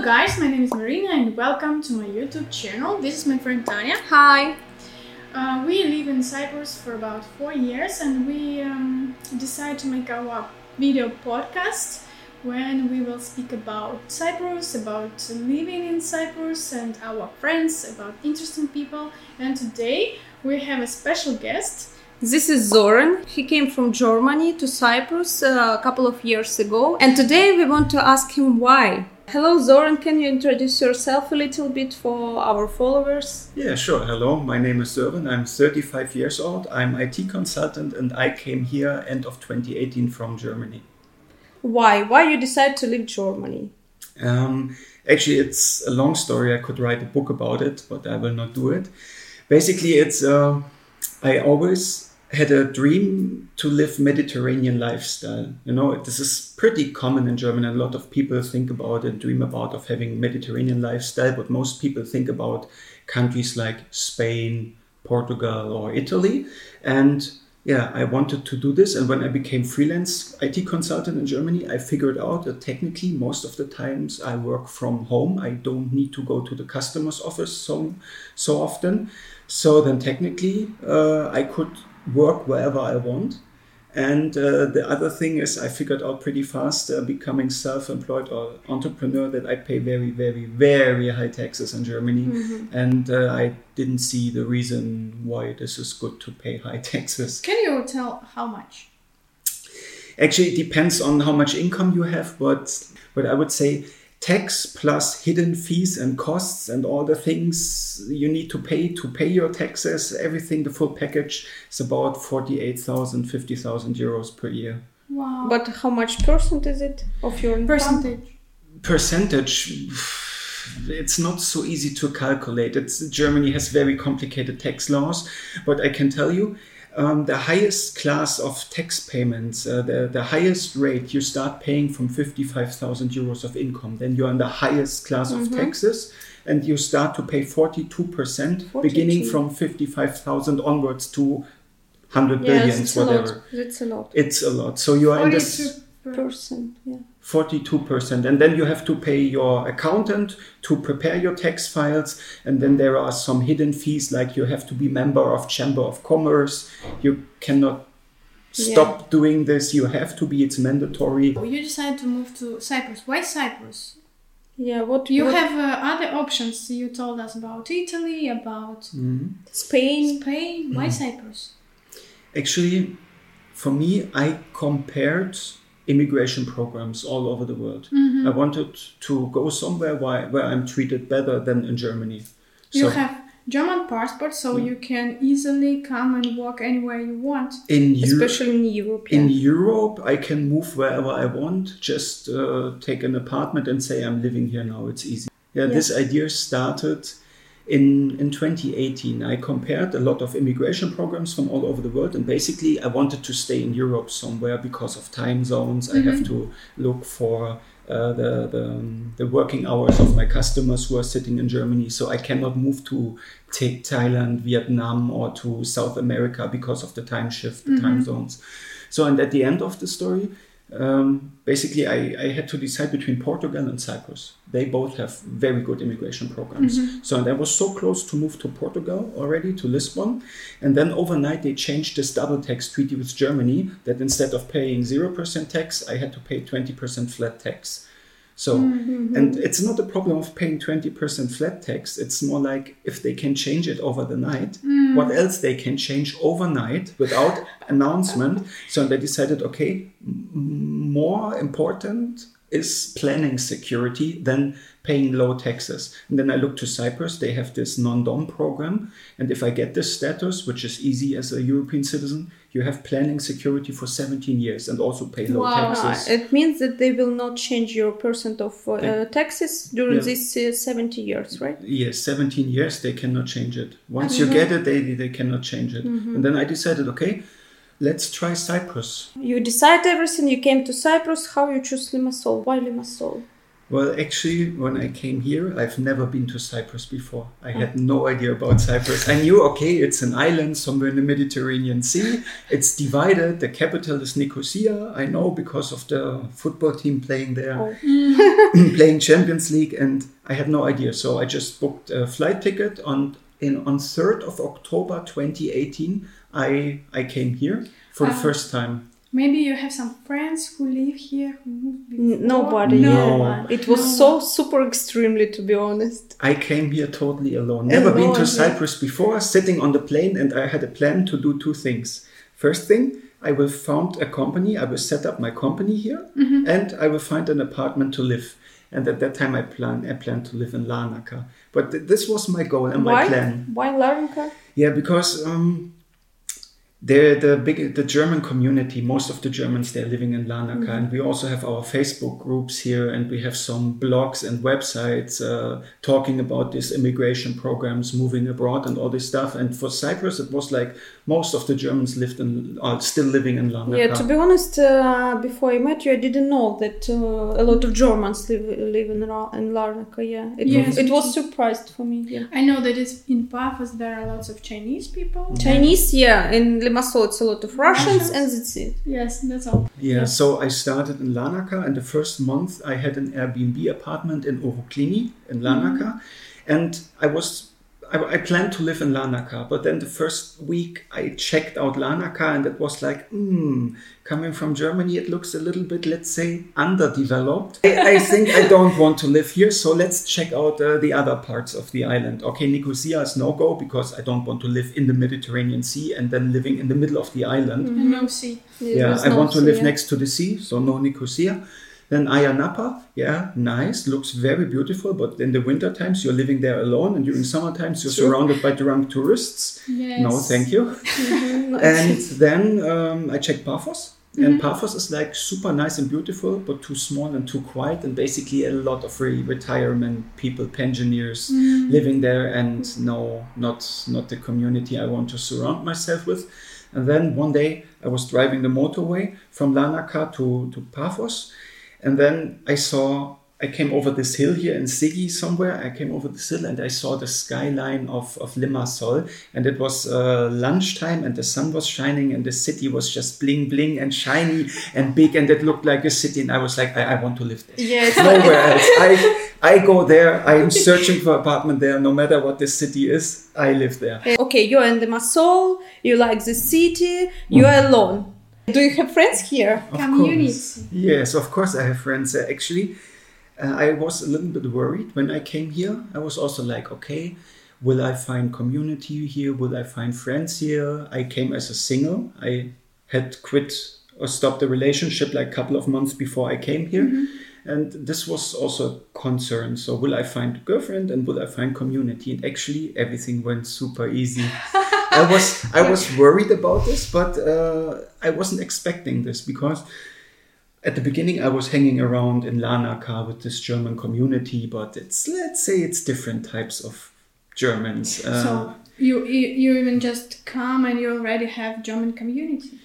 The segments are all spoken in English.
Hello guys, my name is Marina and welcome to my YouTube channel. This is my friend Tanya. Hi. Uh, we live in Cyprus for about four years and we um, decided to make our video podcast when we will speak about Cyprus, about living in Cyprus and our friends, about interesting people. And today we have a special guest. This is Soren. He came from Germany to Cyprus uh, a couple of years ago, and today we want to ask him why. Hello, Soren. Can you introduce yourself a little bit for our followers? Yeah, sure. Hello, my name is Soren. I'm 35 years old. I'm IT consultant, and I came here end of 2018 from Germany. Why? Why you decided to leave Germany? Um, actually, it's a long story. I could write a book about it, but I will not do it. Basically, it's uh, I always had a dream to live Mediterranean lifestyle. You know, this is pretty common in Germany. A lot of people think about and dream about of having Mediterranean lifestyle, but most people think about countries like Spain, Portugal, or Italy. And yeah, I wanted to do this. And when I became freelance IT consultant in Germany, I figured out that technically most of the times I work from home. I don't need to go to the customer's office so so often. So then technically uh, I could work wherever I want. And uh, the other thing is, I figured out pretty fast, uh, becoming self employed or entrepreneur, that I pay very, very, very high taxes in Germany. Mm-hmm. And uh, I didn't see the reason why this is good to pay high taxes. Can you tell how much? Actually, it depends on how much income you have, but, but I would say tax plus hidden fees and costs and all the things you need to pay to pay your taxes, everything, the full package is about 48,000, 50,000 euros per year. Wow. But how much percent is it of your income? Percentage. Percentage. It's not so easy to calculate. It's Germany has very complicated tax laws, but I can tell you um, the highest class of tax payments, uh, the, the highest rate, you start paying from 55,000 euros of income. Then you're in the highest class mm-hmm. of taxes and you start to pay 42%, 42. beginning from 55,000 onwards to 100 yeah, billions, whatever. It's a lot. It's a lot. So you are in this percent. Yeah. 42%. And then you have to pay your accountant to prepare your tax files. And then there are some hidden fees, like you have to be member of Chamber of Commerce. You cannot stop yeah. doing this. You have to be, it's mandatory. You decided to move to Cyprus. Why Cyprus? Yeah, what you what? have uh, other options. You told us about Italy, about mm-hmm. Spain. Spain. Why mm-hmm. Cyprus? Actually, for me, I compared immigration programs all over the world. Mm-hmm. I wanted to go somewhere where, where I'm treated better than in Germany. You so, have German passport, so mm. you can easily come and work anywhere you want. In especially in Europe. Yeah. In Europe, I can move wherever I want. Just uh, take an apartment and say I'm living here now. It's easy. Yeah, yeah. this idea started in, in 2018, I compared a lot of immigration programs from all over the world, and basically, I wanted to stay in Europe somewhere because of time zones. Mm-hmm. I have mm-hmm. to look for uh, the, the, um, the, working hours of my customers who are sitting in Germany. So I cannot move to take Thailand, Vietnam, or to South America because of the time shift, the mm-hmm. time zones. So, and at the end of the story, um, basically I, I, had to decide between Portugal and Cyprus. They both have very good immigration programs. Mm-hmm. So and I was so close to move to Portugal already, to Lisbon. And then overnight they changed this double tax treaty with Germany that instead of paying 0% tax, I had to pay 20% flat tax. So, mm-hmm. and it's not a problem of paying 20% flat tax. It's more like if they can change it over the night, mm. what else they can change overnight without announcement. So they decided, okay, more important is planning security than paying low taxes. And then I look to Cyprus, they have this non dom program. And if I get this status, which is easy as a European citizen, you have planning security for 17 years and also pay low wow. taxes. It means that they will not change your percent of uh, taxes during yeah. these uh, 70 years, right? Yes, 17 years, they cannot change it. Once mm-hmm. you get it, they, they cannot change it. Mm-hmm. And then I decided, okay, let's try Cyprus. You decide everything, you came to Cyprus. How you choose Limassol? Why Limassol? Well, actually, when I came here, I've never been to Cyprus before. I had no idea about Cyprus. I knew, okay, it's an island somewhere in the Mediterranean Sea. It's divided. The capital is Nicosia. I know because of the football team playing there, Oh. playing Champions League, and I had no idea. So I just booked a flight ticket on in on 3rd of October 2018. I I came here for the Ah. first time. Maybe you have some friends who live here who moved before. N- Nobody. No. yeah. It was so super extremely, to be honest. I came here totally alone. Never been to Alone, yeah. Cyprus before, sitting on the plane, and I had a plan to do two things. First thing, I will found a company, I will set up my company here, Mm-hmm. and I will find an apartment to live. And at that time, I plan I plan to live in Larnaca. But th- this was my goal and my plan. Why Larnaca? Yeah, because um, the the big the German community, most of the Germans they're living in Larnaca, and we also have our Facebook groups here, and we have some blogs and websites uh, talking about these immigration programs, moving abroad, and all this stuff. And for Cyprus, it was like most of the Germans lived in are still living in Larnaca. Yeah, to be honest, uh, before I met you, I didn't know that uh, a lot of Germans live, live in, Ra- in Larnaca. Yeah, it, Yes, it was surprised for me. Yeah. I know that it's in Paphos there are lots of Chinese people. Chinese, yeah. In Limassol, it's a lot of Russians, and that's it. Yes, that's all. Yeah, so I started in Larnaca, and the first month I had an Airbnb apartment in Oroklini in Larnaca, mm-hmm. and I was I, I planned to live in Larnaca, but then the first week I checked out Larnaca, and it was like, hmm, coming from Germany, it looks a little bit, let's say, underdeveloped. I, I think I don't want to live here, so let's check out uh, the other parts of the island. Okay, Nicosia is no go because I don't want to live in the Mediterranean Sea and then living in the middle of the island. And no sea. Yeah, There's I no want to sea, live yeah. next to the sea, so no Nicosia. Then Ayia Napa, yeah, nice, looks very beautiful, but in the winter times you're living there alone, and during summer times you're surrounded by drunk tourists. Yes. No, thank you. Mhm, And then um, I checked Paphos, Mm-hmm. and Paphos is like super nice and beautiful, but too small and too quiet, and basically a lot of re- retirement people, pensioners Mm-hmm. living there, and no, not not the community I want to surround myself with. And then one day I was driving the motorway from Larnaca to to Paphos, and then I saw. I came over this hill here in Sigi somewhere. I came over this hill and I saw the skyline of, of Limassol. And it was uh, lunchtime and the sun was shining and the city was just bling bling and shiny and big and it looked like a city. And I was like, I, I want to live there. Yes. Nowhere else. I, I go there. I am searching for apartment there. No matter what the city is, I live there. Okay, you're in Limassol. You like the city. You are alone. Do you have friends here? Of Community. course. Yes, of course I have friends. Uh, actually, uh, I was a little bit worried when I came here. I was also like, okay, will I find community here? Will I find friends here? I came as a single. I had quit or stopped the relationship like a couple of months before I came here. And this was also a concern. So, will I find a girlfriend and will I find community? And actually, everything went super easy. I was I was worried about this, but uh, I wasn't expecting this because at the beginning I was hanging around in Larnaca with this German community, but it's let's say it's different types of Germans. Uh, So you, you you even just come and you already have German community.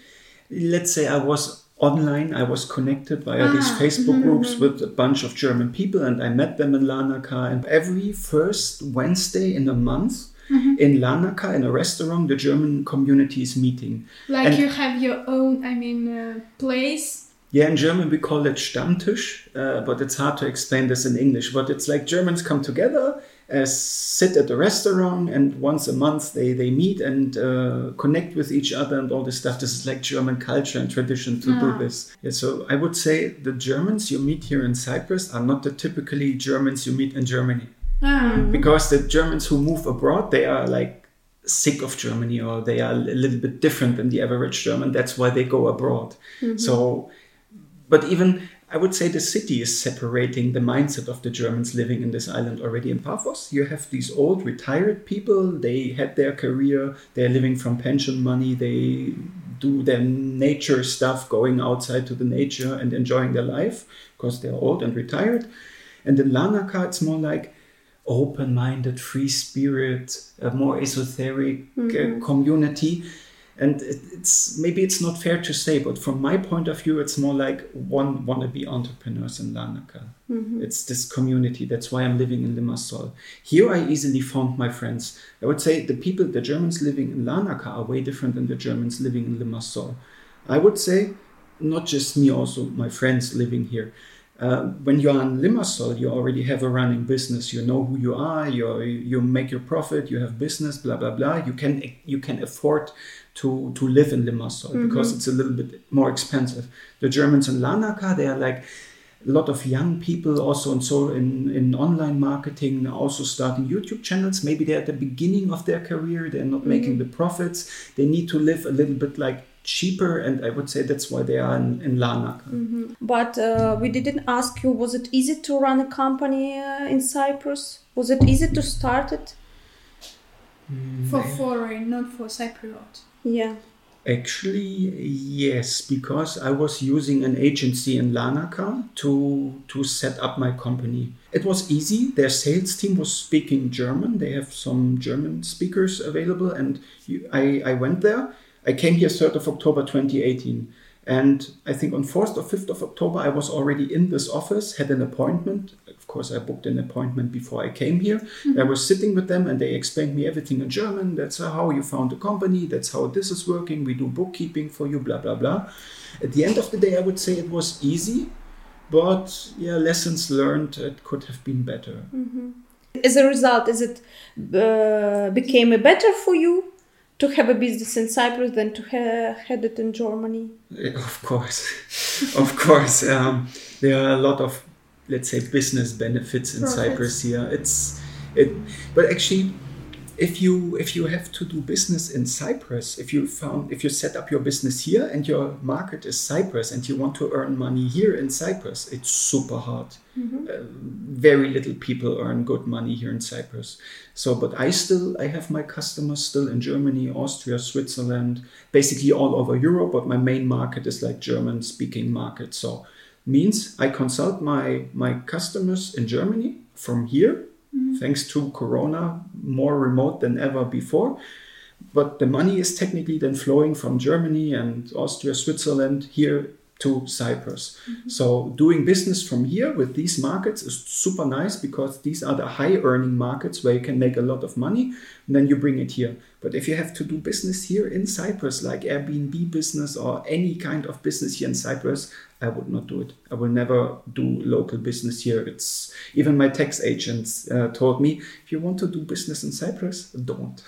let's say I was online, I was connected via these Ah, Facebook groups with a bunch of German people, and I met them in Larnaca. And every first Wednesday in a month. In Larnaca, in a restaurant, the German community is meeting. Like And- you have your own, I mean, uh, place. Yeah, in German we call it Stammtisch, uh, but it's hard to explain this in English. But it's like Germans come together, uh, sit at a restaurant, and once a month they, they meet and uh, connect with each other and all this stuff. This is like German culture and tradition to Ah. do this. Yeah, so I would say the Germans you meet here in Cyprus are not the typically Germans you meet in Germany. Ah, Because the Germans who move abroad, they are like sick of Germany or they are a little bit different than the average German. That's why they go abroad. So, but even I would say the city is separating the mindset of the Germans living in this island already. In Paphos, you have these old retired people. They had their career. They're living from pension money. They do their nature stuff, going outside to the nature and enjoying their life because they're old and retired. And in Larnaca, it's more like open-minded, free spirit, a more esoteric uh, community. And it, it's maybe it's not fair to say, but from my point of view, it's more like one wannabe entrepreneurs in Larnaca. Mm-hmm. It's this community. That's why I'm living in Limassol. Here, I easily found my friends. I would say the people, the Germans living in Larnaca, are way different than the Germans living in Limassol. I would say, not just me, also my friends living here. Uh, when you're in Limassol, you already have a running business. You know who you are. You you make your profit. You have business. Blah blah blah. You can you can afford to to live in Limassol because it's a little bit more expensive. The Germans in Larnaca, they are like a lot of young people also and so in, in online marketing also starting youtube channels maybe they're at the beginning of their career they're not making the profits they need to live a little bit like cheaper and i would say that's why they are in, in larnaca But uh, we didn't ask you, was it easy to run a company uh, in Cyprus? Was it easy to start it? For foreign, not for Cypriot. Yeah. Actually, yes, because I was using an agency in Larnaca to to set up my company. It was easy. Their sales team was speaking German. They have some German speakers available, and I I went there. I came here 3rd of October 2018. And I think on 4th or 5th of October, I was already in this office, had an appointment. Of course, I booked an appointment before I came here. I was sitting with them and they explained me everything in German. That's how you found the company. That's how this is working. We do bookkeeping for you, blah, blah, blah. At the end of the day, I would say it was easy, but yeah, lessons learned, it could have been better. As a result, is it uh, became a better for you to have a business in Cyprus than to ha- had it in Germany? Of course, of course. Um, there are a lot of, let's say, business benefits in. Cyprus here. It's it, but actually, if you if you have to do business in Cyprus, if you found if you set up your business here and your market is Cyprus and you want to earn money here in Cyprus, it's super hard. Uh, very little people earn good money here in Cyprus. So, but I still I have my customers still in Germany, Austria, Switzerland, basically all over Europe. But my main market is like German speaking market. So, means I consult my my customers in Germany from here. Mm-hmm. Thanks to Corona, more remote than ever before. But the money is technically then flowing from Germany and Austria, Switzerland here to Cyprus. So doing business from here with these markets is super nice because these are the high earning markets where you can make a lot of money and then you bring it here. But if you have to do business here in Cyprus, like Airbnb business or any kind of business here in Cyprus, I would not do it. I will never do local business here. It's even my tax agents uh, told me if you want to do business in Cyprus, don't.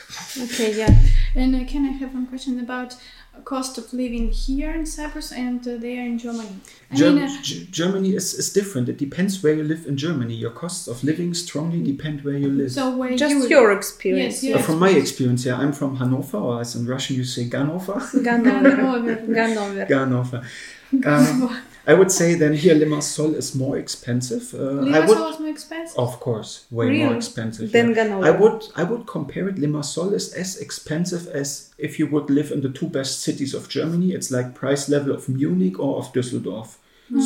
Okay, yeah. And uh, can I have one question about cost of living here in Cyprus and uh, there in Germany? I Germ- mean, uh, G- Germany is, is different. It depends where you live in Germany. Your costs of living strongly depend where you live. so where Just you your experience. Yes, Uh, from my experience, yeah, I'm from Hannover, or as in Russian you say Ganover. Ganover. Ganover. Ganover. Ganover. Um, I would say then here Limassol is more expensive. Uh, I Limassol would, was more expensive. of course, way Really? more expensive. Than yeah. Ganover. I would I would compare it. Limassol is as expensive as if you would live in the two best cities of Germany. It's like price level of Munich or of Düsseldorf.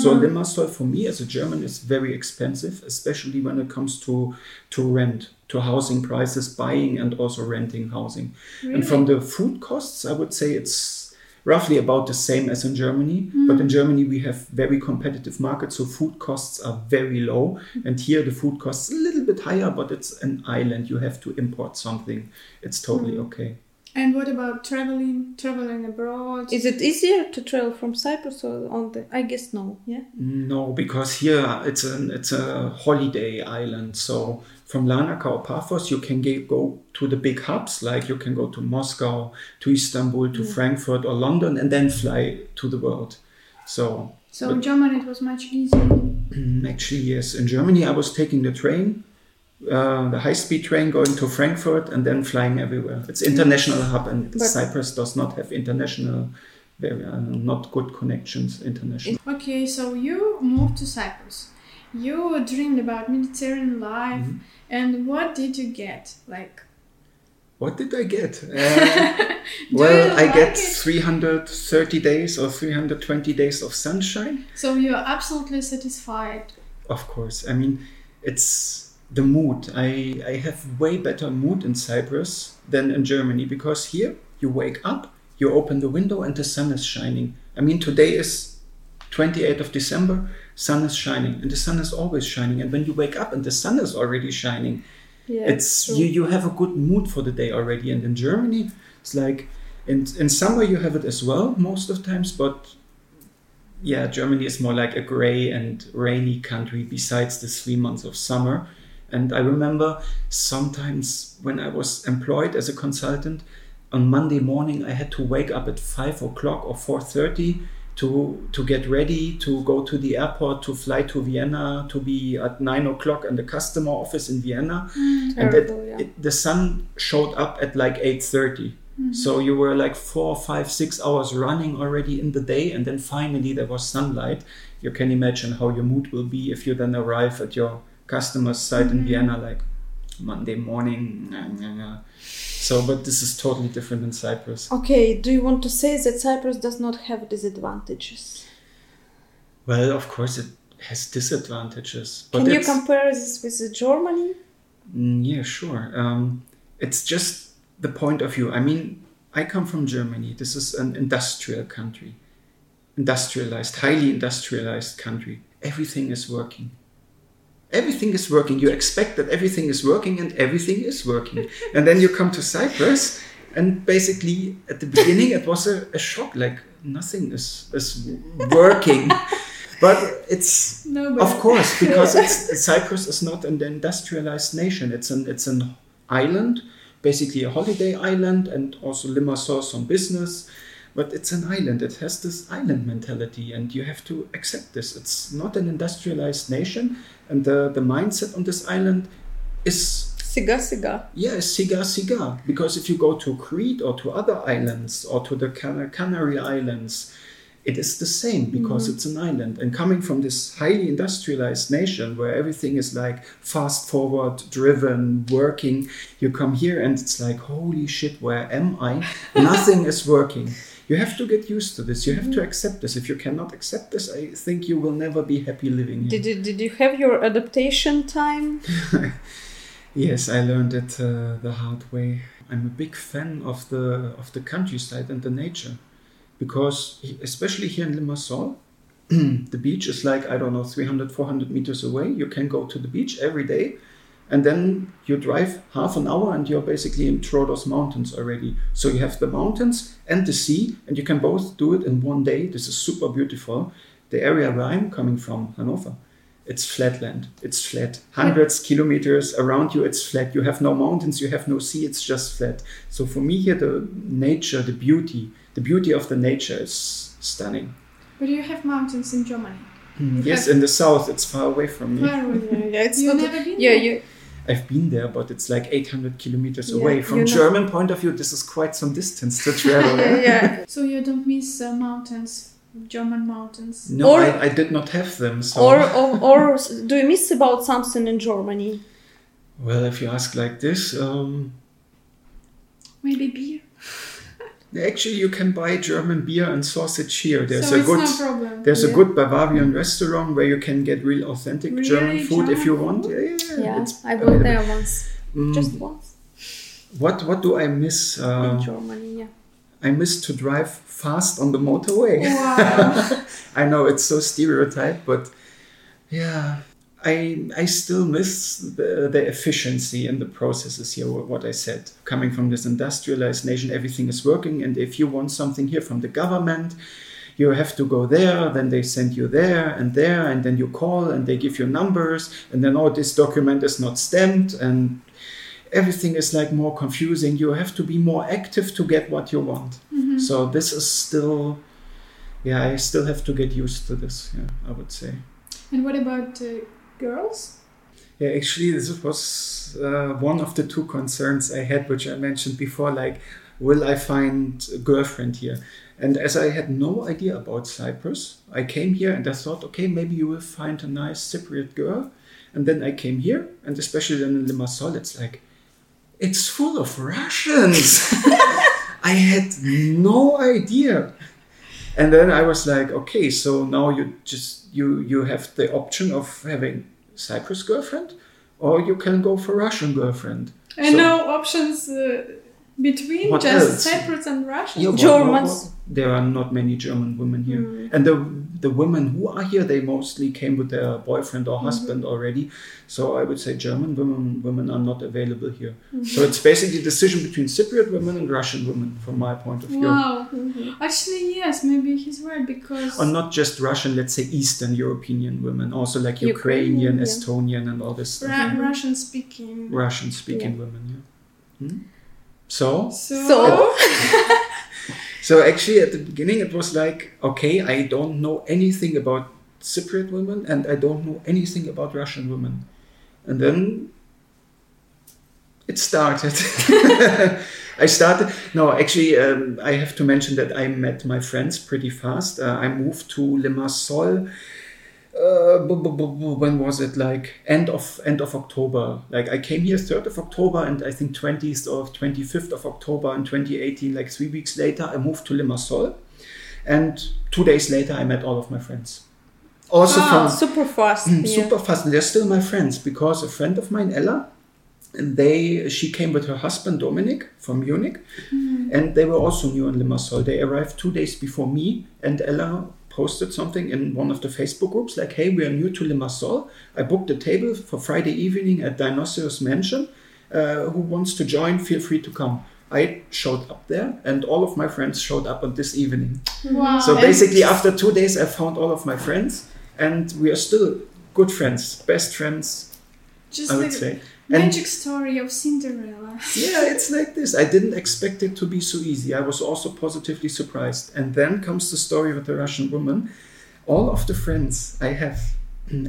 So Limassol for me as a German is very expensive, especially when it comes to to rent, to housing prices, buying and also renting housing. Really? And from the food costs, I would say it's roughly about the same as in Germany. But in hmm. Germany, we have very competitive markets, so food costs are very low. Hmm. And here, the food costs a little bit higher, but it's an island. You have to import something. It's totally hmm. okay. And what about traveling, traveling abroad? Is it easier to travel from Cyprus or on the? I guess no. Yeah. No, because here it's an it's a holiday island. So from Larnaca or Paphos, you can ge- go to the big hubs, like you can go to Moscow, to Istanbul, to Frankfurt or London, and then fly to the world. So so in Germany it was much easier. Actually, yes. In Germany, I was taking the train, uh, the high-speed train going to Frankfurt and then flying everywhere. It's international hub, and But- Cyprus does not have international, very uh, not good connections international. Okay, so you moved to Cyprus. You dreamed about Mediterranean life, Mm-hmm. and what did you get? Like, What did I get? Uh, well, I like get it? 330 days or 320 days of sunshine. so you're absolutely satisfied. Of course. I mean, it's the mood. I, I have way better mood in Cyprus than in Germany because here you wake up, you open the window and the sun is shining. I mean, today is 28th of December, sun is shining, and the sun is always shining. And when you wake up and the sun is already shining, Yeah, it's true. you, you have a good mood for the day already. And in Germany, it's like in in summer you have it as well most of times, but yeah, Germany is more like a gray and rainy country besides the three months of summer. And I remember sometimes when I was employed as a consultant, on Monday morning I had to wake up at five o'clock or four thirty to to get ready to go to the airport to fly to Vienna to be at nine o'clock in the customer office in Vienna, mm, and it, Terrible, yeah. it, the sun showed up at like eight mm-hmm. So you were like four, five, six hours running already in the day, and then finally there was sunlight. You can imagine how your mood will be if you then arrive at your customer's site in Vienna like Monday morning. Nah, nah, nah. So, but this is totally different in Cyprus. Okay, do you want to say that Cyprus does not have disadvantages? Well, of course, it has disadvantages. But Can you compare this with Germany? Mm, yeah, sure. Um, it's just the point of view. I mean, I come from Germany. This is an industrial country, industrialized, highly industrialized country. Everything is working. Everything is working. You expect that everything is working, and everything is working. and then you come to Cyprus, and basically, at the beginning, it was a, a shock. Like nothing is is working. But it's No, of course, because it's, Cyprus is not an industrialized nation. It's an it's an island, basically a holiday island, and also Limassol some business. But it's an island. It has this island mentality, and you have to accept this. It's not an industrialized nation, and the, the mindset on this island is Siga siga. yeah, cigar, cigar. Because if you go to Crete or to other islands or to the Can- Canary Islands, it is the same because mm-hmm. it's an island. And coming from this highly industrialized nation where everything is like fast forward, driven, working, you come here and it's like, holy shit, where am I? Nothing is working. You have to get used to this. You have to accept this. If you cannot accept this, I think you will never be happy living here. Did you, did you have your adaptation time? Yes, I learned it uh, the hard way. I'm a big fan of the of the countryside and the nature, because especially here in Limassol, the beach is like I don't know 300 400 meters away. You can go to the beach every day, and then you drive half an hour and you're basically in Troodos Mountains already. So you have the mountains and the sea, and you can both do it in one day. This is super beautiful. The area where I'm coming from, Hanover, it's flatland. It's flat. Hundreds kilometers around you, it's flat. You have no mountains, you have no sea, it's just flat. So for me here, the nature, the beauty, the beauty of the nature is stunning. But do you have mountains in Germany. Mm, yes, in the south, it's far away from me. Where were you? Yeah, it's You've not. never been yeah, there? you. I've been there, but it's like 800 kilometers Yeah, away. From you know- German point of view, this is quite some distance to travel. Yeah, yeah. So you don't miss uh, mountains, German mountains. No, Or- I, I did not have them. So. Or, or, or do you miss about something in Germany? well, if you ask like this, um, Maybe beer. Actually you can buy German beer and sausage here. There's so a it's good no problem. There's a good Bavarian restaurant where you can get real authentic Really German food if you German want. food? Yeah, yeah, yeah. Yeah, it's I went there once. Mm, Just once what what do I miss? in Uh, Germany. Yeah. I miss to drive fast on the motorway. Wow. I know it's so stereotyped, but yeah, I I still miss the, the efficiency in the processes here. What I said, coming from this industrialized nation, everything is working, and if you want something here from the government, you have to go there. Then they send you there and there, and then you call, and they give you numbers, and then oh, this document is not stamped, and everything is like more confusing. You have to be more active to get what you want. So this is still yeah, I still have to get used to this. Yeah, I would say. and what about uh, girls? Yeah, actually, this was uh, one of the two concerns I had, which I mentioned before. Like, will I find a girlfriend here? And as I had no idea about Cyprus, I came here and I thought, okay, maybe you will find a nice Cypriot girl. And then I came here, and especially then in Limassol, it's like, it's full of Russians. I had no idea. And then I was like, okay, so now you just you you have the option of having Cyprus girlfriend, or you can go for Russian girlfriend. And So- no options. Uh, Between just else? Cyprus and Russia? Yeah, what- Germans. what- what- there are not many German women here, Mm. and the the women who are here, they mostly came with their boyfriend or mm-hmm. husband already. So I would say German women women are not available here. Mm-hmm. So it's basically a decision between Cypriot women and Russian women, from my point of view. Wow. Mm-hmm. Actually, yes, maybe he's right because. Or not just Russian, let's say Eastern European women, also like Ukrainian, Ukrainian, yeah. Estonian, and all this stuff. Ra- Russian speaking. Russian speaking women, yeah. Hmm? So, So, So- so actually at the beginning it was like, okay, I don't know anything about Cypriot women and I don't know anything about Russian women. And then it started. I started, no, actually, um, I have to mention that I met my friends pretty fast. Uh, I moved to Limassol. Uh, when was it like end of end of October? Like I came here 3rd of October and I think 20th or 25th of October in 2018. Like three weeks later, I moved to Limassol, and two days later, I met all of my friends. Also Wow. from Super fast. Mm, yeah. super fast. And they're still my friends because a friend of mine, Ella, and they she came with her husband Dominic from Munich, and they were also new in Limassol. They arrived two days before me, and Ella posted something in one of the Facebook groups like, "Hey, we are new to Limassol. I booked a table for Friday evening at Dionysius Mansion. Uh, who wants to join? Feel free to come." I showed up there, and all of my friends showed up on this evening. wow. So basically, after two days, I found all of my friends, and we are still good friends, best friends, just I would like say. Magic story of Cinderella. yeah, it's like this. I didn't expect it to be so easy. I was also positively surprised. And then comes the story of the Russian woman. All of the friends I have,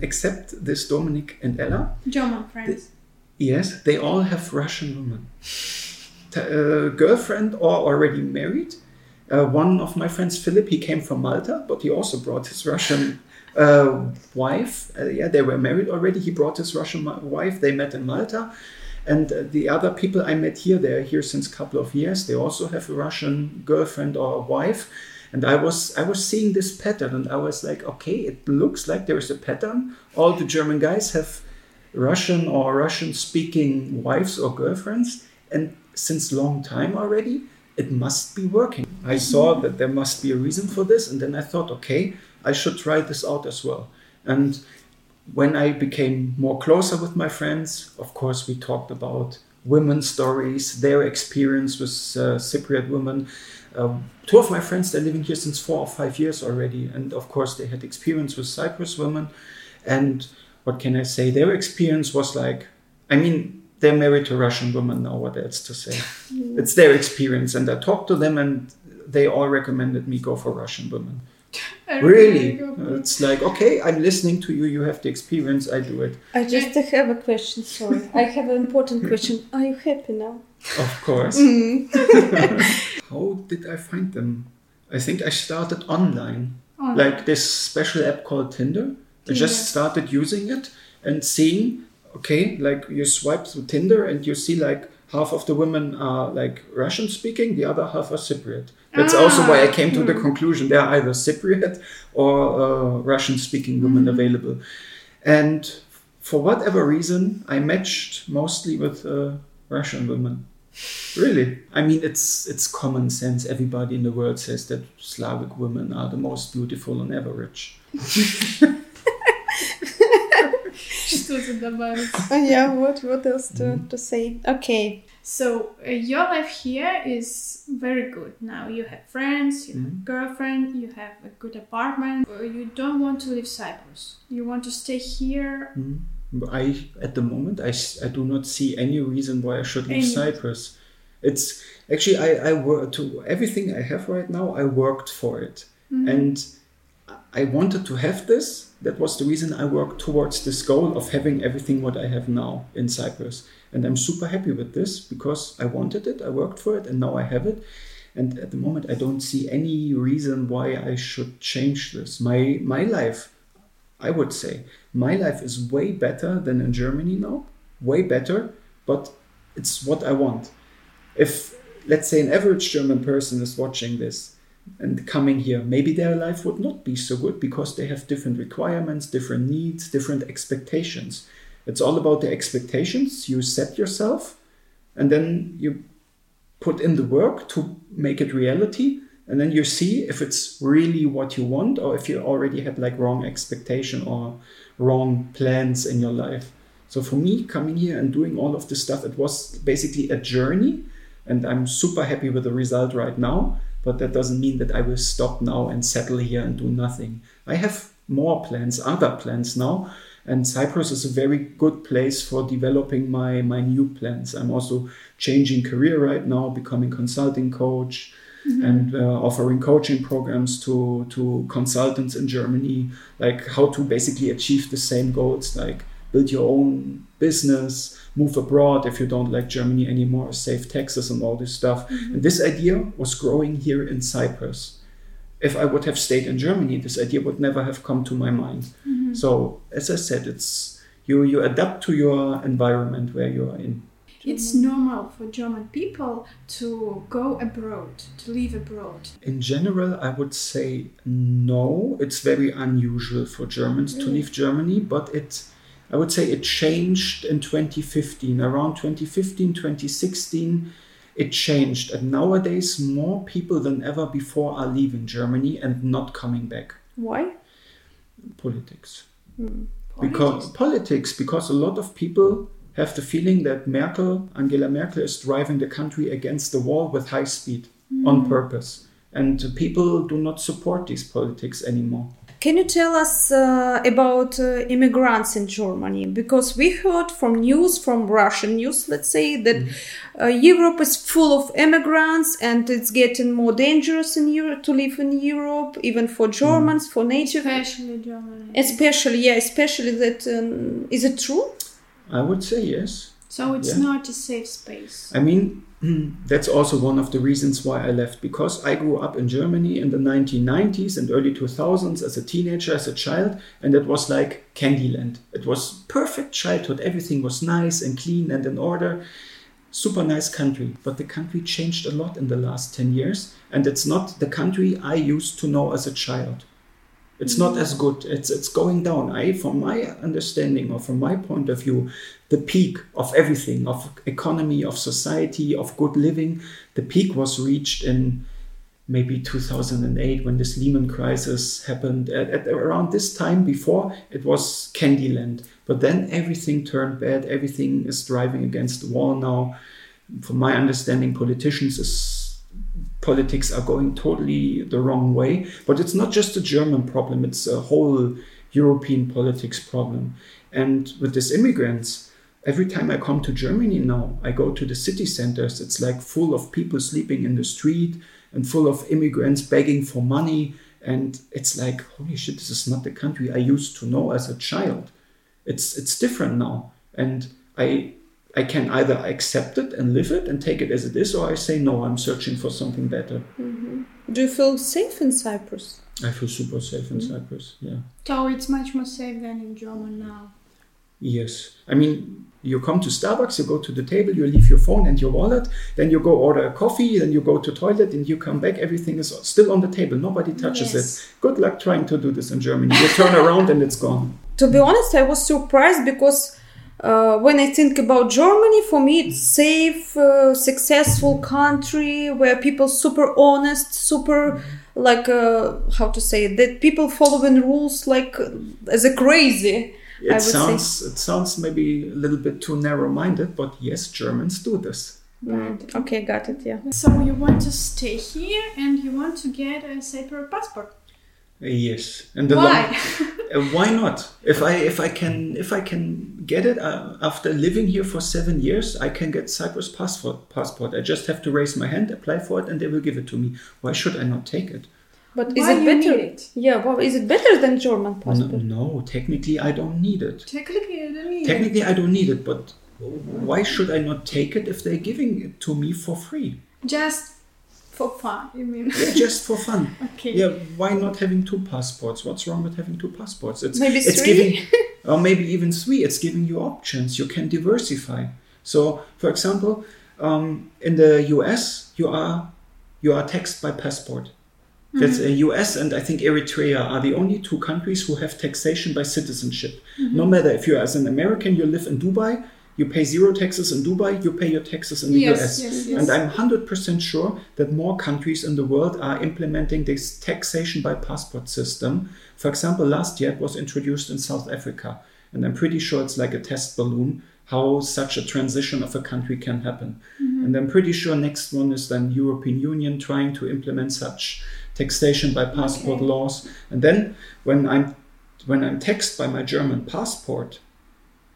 except this Dominic and Ella, German friends. yes, they all have Russian women. Uh, girlfriend or already married. Uh, one of my friends, Philip, he came from Malta, but he also brought his Russian uh, wife. Uh, yeah, they were married already. He brought his Russian wife. They met in Malta. And uh, the other people I met here, they're here since a couple of years. They also have a Russian girlfriend or wife. And I was I was seeing this pattern, and I was like, okay, it looks like there is a pattern. All the German guys have Russian or Russian-speaking wives or girlfriends, and since long time already, it must be working. I saw that there must be a reason for this, and then I thought, okay, I should try this out as well. And when I became more closer with my friends, of course, we talked about women's stories, their experience with uh, Cypriot women. Um, two of my friends, they're living here since four or five years already, and of course, they had experience with Cyprus women. And what can I say? Their experience was like, I mean, they're married to Russian women now. What else to say? It's their experience, and I talked to them, and they all recommended me go for Russian women. I Really, go for it. it's like okay, I'm listening to you. You have the experience. I do it. I just have a question. Sorry, I have an important question. Are you happy now? Of course. Mm. How did I find them? I think I started online, Oh, like this special app called Tinder. I Tinder. just started using it and seeing, okay, like you swipe through Tinder and you see like half of the women are like Russian speaking, the other half are Cypriot. That's also why I Ah, came to the conclusion there are either Cypriot or uh, Russian speaking women available. And for whatever reason, I matched mostly with uh, Russian women. Really? I mean, it's it's common sense. Everybody in the world says that Slavic women are the most beautiful on average. Что тут добавить? Oh, yeah. What What else to, to say? Okay. So uh, your life here is very good now. You have friends, you have Mhm. a girlfriend, you have a good apartment. Uh, You don't want to leave Cyprus. You want to stay here. Mhm. I at the moment I, s- I do not see any reason why I should leave Any. Cyprus. It's actually I I work to everything I have right now. I worked for it, and I wanted to have this. that was the reason I worked towards this goal of having everything what I have now in Cyprus. And I'm super happy with this because I wanted it, I worked for it, and now I have it. And at the moment, I don't see any reason why I should change this. My my life, I would say, my life is way better than in Germany now, way better. But it's what I want. If let's say an average German person is watching this and coming here, maybe their life would not be so good because they have different requirements, different needs, different expectations. It's all about the expectations. You set yourself, and then you put in the work to make it reality and then you see if it's really what you want or if you already had like wrong expectation or wrong plans in your life. So for me coming here and doing all of this stuff it was basically a journey and i'm super happy with the result right now but that doesn't mean that i will stop now and settle here and do nothing. I have more plans other plans now and cyprus is a very good place for developing my my new plans. I'm also changing career right now becoming consulting coach mm-hmm. and uh, offering coaching programs to to consultants in germany. Like how to basically achieve the same goals like build your own business move abroad if you don't like germany anymore save taxes and all this stuff mm-hmm. and this idea was growing here in cyprus if I would have stayed in Germany, this idea would never have come to my mind. Mm-hmm. So, as I said, it's you you adapt to your environment where you are in. It's normal for German people to go abroad, to live abroad. In general, I would say no. It's very unusual for Germans really? to leave Germany, but it I would say it changed in 2015. Around 2015, 2016, it changed. And nowadays, more people than ever before are leaving Germany and not coming back. Why? Politics. Hmm. Because politics, because a lot of people have the feeling that Merkel, Angela Merkel, is driving the country against the wall with high speed mm. on purpose. And people do not support these politics anymore. Can you tell us uh, about uh, immigrants in Germany? Because we heard from news, from Russian news, let's say, that mm. uh, Europe is full of immigrants and it's getting more dangerous in Europe to live in Europe, even for mm. Germans, for native. Especially Germany. Especially, yeah, especially that. Um, is it true? I would say yes. So it's yeah. not a safe space. I mean, that's also one of the reasons why I left because I grew up in Germany in the 1990s and early 2000s as a teenager, as a child, and it was like Candyland. It was perfect childhood. Everything was nice and clean and in order. Super nice country, but the country changed a lot in the last 10 years, and it's not the country I used to know as a child. It's not as good. It's it's going down. I, from my understanding or from my point of view, the peak of everything, of economy, of society, of good living, the peak was reached in maybe 2008 when this Lehman crisis happened. At, at around this time before, it was Candyland. But then everything turned bad. Everything is driving against the wall now. From my understanding, politicians is politics are going totally the wrong way. But it's not just a German problem, it's a whole European politics problem. And with these immigrants, every time I come to Germany now, I go to the city centers, it's like full of people sleeping in the street and full of immigrants begging for money. And it's like, holy shit, this is not the country I used to know as a child. It's it's different now. And I I can either accept it and live it and take it as it is, or I say, no, I'm searching for something better. Mm-hmm. Do you feel safe in Cyprus? I feel super safe in mm-hmm. Cyprus, yeah. So it's much more safe than in Germany now. Yes. I mean, you come to Starbucks, you go to the table, you leave your phone and your wallet, then you go order a coffee, then you go to toilet and you come back, everything is still on the table. Nobody touches yes. it. Good luck trying to do this in Germany. You turn around and it's gone. To be honest, I was surprised because uh, when I think about Germany, for me, it's safe, uh, successful country where people super honest, super like uh, how to say it, that people following rules like as a crazy. It sounds say. it sounds maybe a little bit too narrow-minded, but yes, Germans do this. Right. Okay, got it. Yeah. So you want to stay here and you want to get a separate passport. Yes, and the why? Long, uh, why not? If I if I can if I can get it uh, after living here for seven years, I can get Cyprus passport. Passport. I just have to raise my hand, apply for it, and they will give it to me. Why should I not take it? But is it better? It? Yeah, well, is it better than German passport? No, no, technically I don't need it. Technically, I don't need technically, it. I don't need it. But why should I not take it if they're giving it to me for free? Just for fun, you mean? Yeah, just for fun. okay. Yeah, why not having two passports? What's wrong with having two passports? It's maybe it's three. giving, or maybe even three. It's giving you options. You can diversify. So, for example, um, in the U.S., you are you are taxed by passport. Mm-hmm. That's a U.S. and I think Eritrea are the only two countries who have taxation by citizenship. Mm-hmm. No matter if you're as an American, you live in Dubai, You pay zero taxes in Dubai, you pay your taxes in the Yes, US. yes, yes. And I'm 100% sure that more countries in the world are implementing this taxation by passport system. For example, last year it was introduced in South Africa. And I'm pretty sure it's like a test balloon how such a transition of a country can happen. Mm-hmm. And I'm pretty sure next one is then European Union trying to implement such taxation by passport Okay. laws. And then when I'm when I'm taxed by my German passport,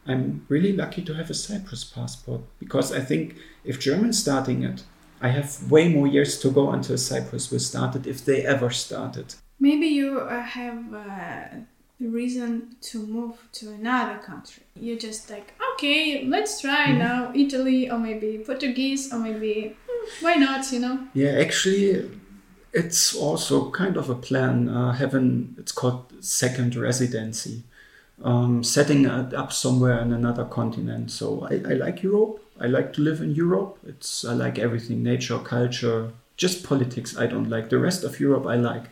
I'm really lucky to have a Cyprus passport because I think if Germans starting it, I have way more years to go until Cyprus will start it if they ever started. Maybe you uh, have a reason to move to another country. You're just like, okay, let's try Mm-hmm. now Italy or maybe Portuguese or maybe hmm, why not, you know? Yeah, actually, it's also kind of a plan. Uh, having it's called second residency, um, setting it up somewhere in another continent. So I, I like Europe. I like to live in Europe. It's I like everything: nature, culture, just politics. I don't like the rest of Europe. I like.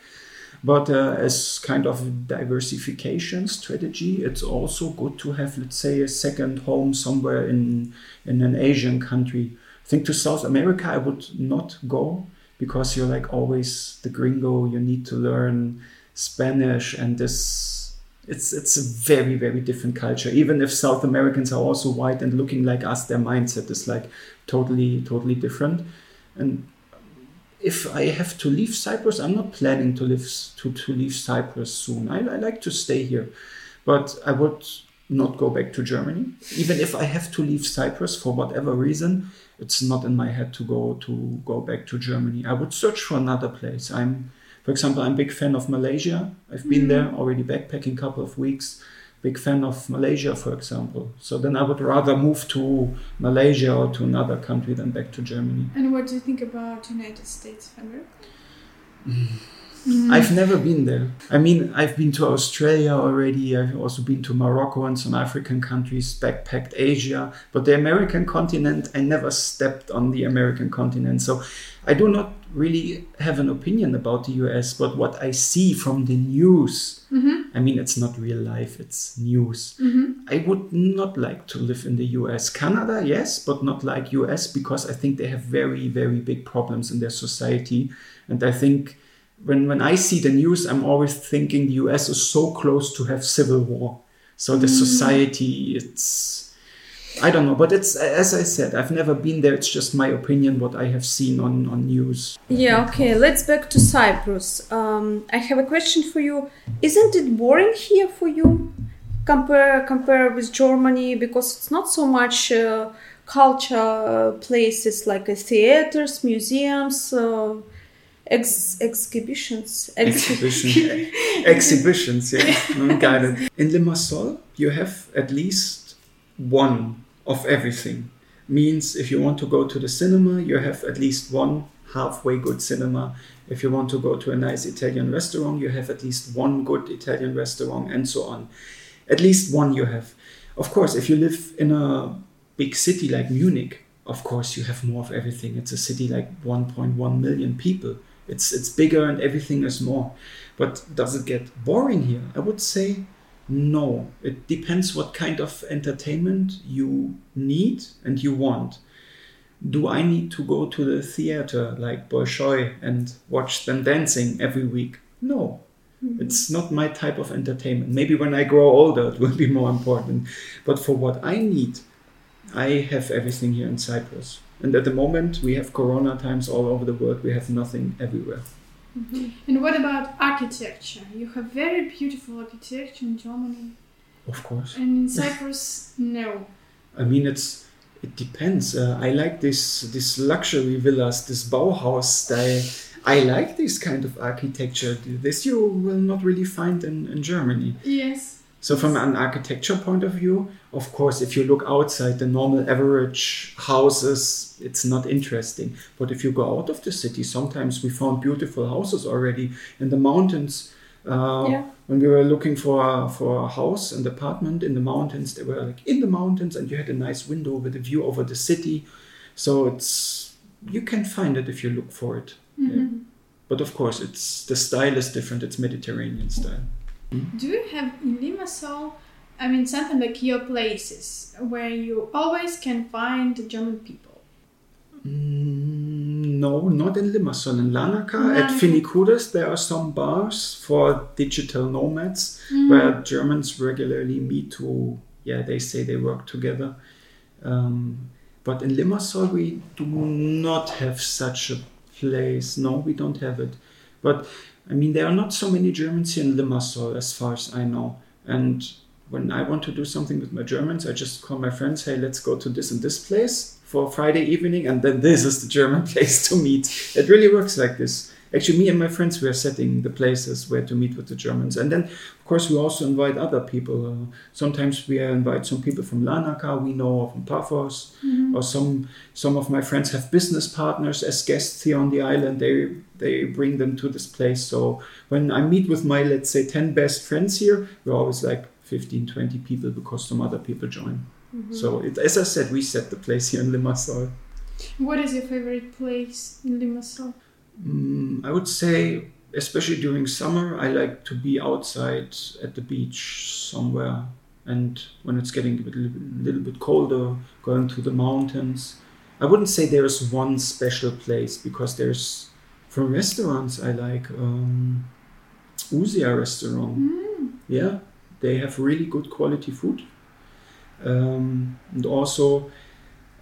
But uh, as kind of diversification strategy, it's also good to have, let's say, a second home somewhere in in an Asian country. I think to South America, I would not go because you're like always the gringo. You need to learn Spanish, and this it's it's a very very different culture. Even if South Americans are also white and looking like us, their mindset is like totally totally different. And if I have to leave Cyprus, I'm not planning to live to, to leave Cyprus soon. I, I like to stay here, but I would not go back to Germany. Even if I have to leave Cyprus for whatever reason, it's not in my head to go to go back to Germany. I would search for another place. I'm, for example, I'm a big fan of Malaysia. I've been mm. there already backpacking a couple of weeks. Big fan of Malaysia, for example. So then I would rather move to Malaysia or to another country than back to Germany. And what do you think about United States of America? Mm-hmm. I've never been there. I mean, I've been to Australia already. I've also been to Morocco and some African countries, backpacked Asia. But the American continent, I never stepped on the American continent. So I do not really have an opinion about the US. But what I see from the news, mm-hmm. I mean, it's not real life, it's news. Mm-hmm. I would not like to live in the US. Canada, yes, but not like US because I think they have very, very big problems in their society. And I think when when I see the news, I'm always thinking the US is so close to have civil war. So the society, it's I don't know, but it's as I said, I've never been there. It's just my opinion, what I have seen on on news. Yeah, okay, let's back to Cyprus. Um, I have a question for you. Isn't it boring here for you? Compare compare with Germany because it's not so much uh, culture uh, places like uh, theaters, museums, uh, ex- exhibitions. Ex- Exhibition, exhibitions, yeah, Mm, got it. In Limassol, you have at least one of everything. Means if you want to go to the cinema, you have at least one halfway good cinema. If you want to go to a nice Italian restaurant, you have at least one good Italian restaurant, and so on. At least one you have. Of course, if you live in a big city like Munich, of course you have more of everything. It's a city like 1.1 million people. It's it's bigger and everything is more. But does it get boring here? I would say no. It depends what kind of entertainment you need and you want. Do I need to go to the theater like Bolshoi and watch them dancing every week? No. Mm-hmm. It's not my type of entertainment. Maybe when I grow older, it will be more important. But for what I need, I have everything here in Cyprus. And at the moment, we have corona times all over the world. We have nothing everywhere. And what about architecture? You have very beautiful architecture in Germany, Of course. and in Cyprus, no. I mean, it's it depends. Uh, I like this this luxury villas, this Bauhaus style. I like this kind of architecture. This you will not really find in, in Germany. Yes. So from an architecture point of view, of course, if you look outside the normal average houses, it's not interesting. But if you go out of the city, sometimes we found beautiful houses already in the mountains. Uh, Yeah. When we were looking for a, for a house, and apartment in the mountains, they were like in the mountains, and you had a nice window with a view over the city. So it's you can find it if you look for it. Yeah. But of course, it's the style is different. It's Mediterranean style. Do you have in Limassol I mean, something like your places where you always can find the German people. Mm, no, not in Limassol. In Larnaca, at Larnaca. There are some bars for digital nomads Mm. where Germans regularly meet to, yeah, they say they work together. Um, but in Limassol, we do not have such a place. No, we don't have it. But I mean, there are not so many Germans here in Limassol, as far as I know. And when I want to do something with my Germans, I just call my friends, hey, let's go to this and this place for Friday evening, and then this is the German place to meet. It really works like this. Actually, me and my friends, we are setting the places where to meet with the Germans. And then, of course, we also invite other people. Uh, sometimes we invite some people from Larnaca, we know, from Paphos, or some some of my friends have business partners as guests here on the island. They they bring them to this place. So when I meet with my, let's say, 10 best friends here, we're always like 15, 20 people because some other people join. So it, as I said, we set the place here in Limassol. What is your favorite place in Limassol? Mm, I would say, especially during summer, I like to be outside at the beach somewhere. And when it's getting a little, little bit colder, going to the mountains. I wouldn't say there is one special place because there's, from restaurants, I like um, Uzia restaurant. Yeah, they have really good quality food. Um, and also,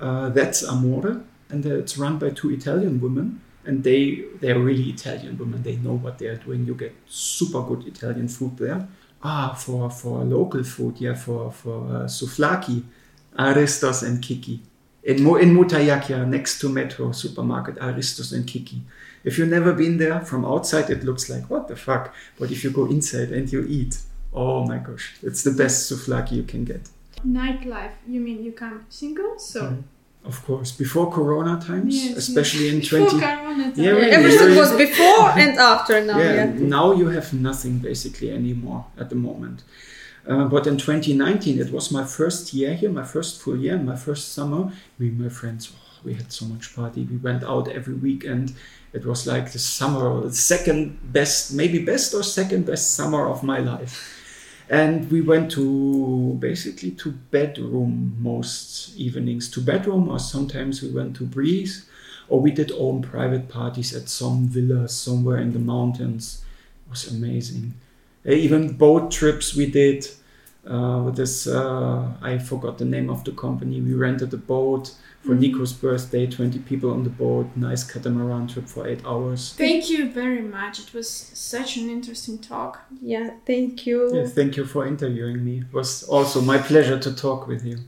uh, that's Amore, and it's run by two Italian women and they they're really Italian women. They know what they are doing. You get super good Italian food there. Ah, for for local food, yeah, for for uh, souvlaki, Aristos and Kiki. In Mo- in Mouttagiaka, next to Metro supermarket, Aristos and Kiki. If you've never been there, from outside it looks like what the fuck. But if you go inside and you eat, oh my gosh, it's the best souvlaki you can get. Nightlife. You mean you come single? So. Mhm. Of course, before Corona times, Yes, especially yes. in Before 20. Corona time. Yeah, really. Everything was before and after now. yeah, Yeah. now you have nothing basically anymore at the moment. Uh, but in 2019, it was my first year here, my first full year, my first summer. Me and my friends, oh, we had so much party. We went out every weekend. It was like the summer, the second best, maybe best or second best summer of my life. And we went to basically to bedroom most evenings, to bedroom, or sometimes we went to breeze, or we did own private parties at some villa somewhere in the mountains. It was amazing. Uh, Even boat trips we did. Uh, with this, uh, I forgot the name of the company. We rented a boat for Mhm. Nico's birthday. Twenty people on the boat. Nice catamaran trip for eight hours. Thank you very much. It was such an interesting talk. Yeah, thank you. Yeah, thank you for interviewing me. It was also my pleasure to talk with you.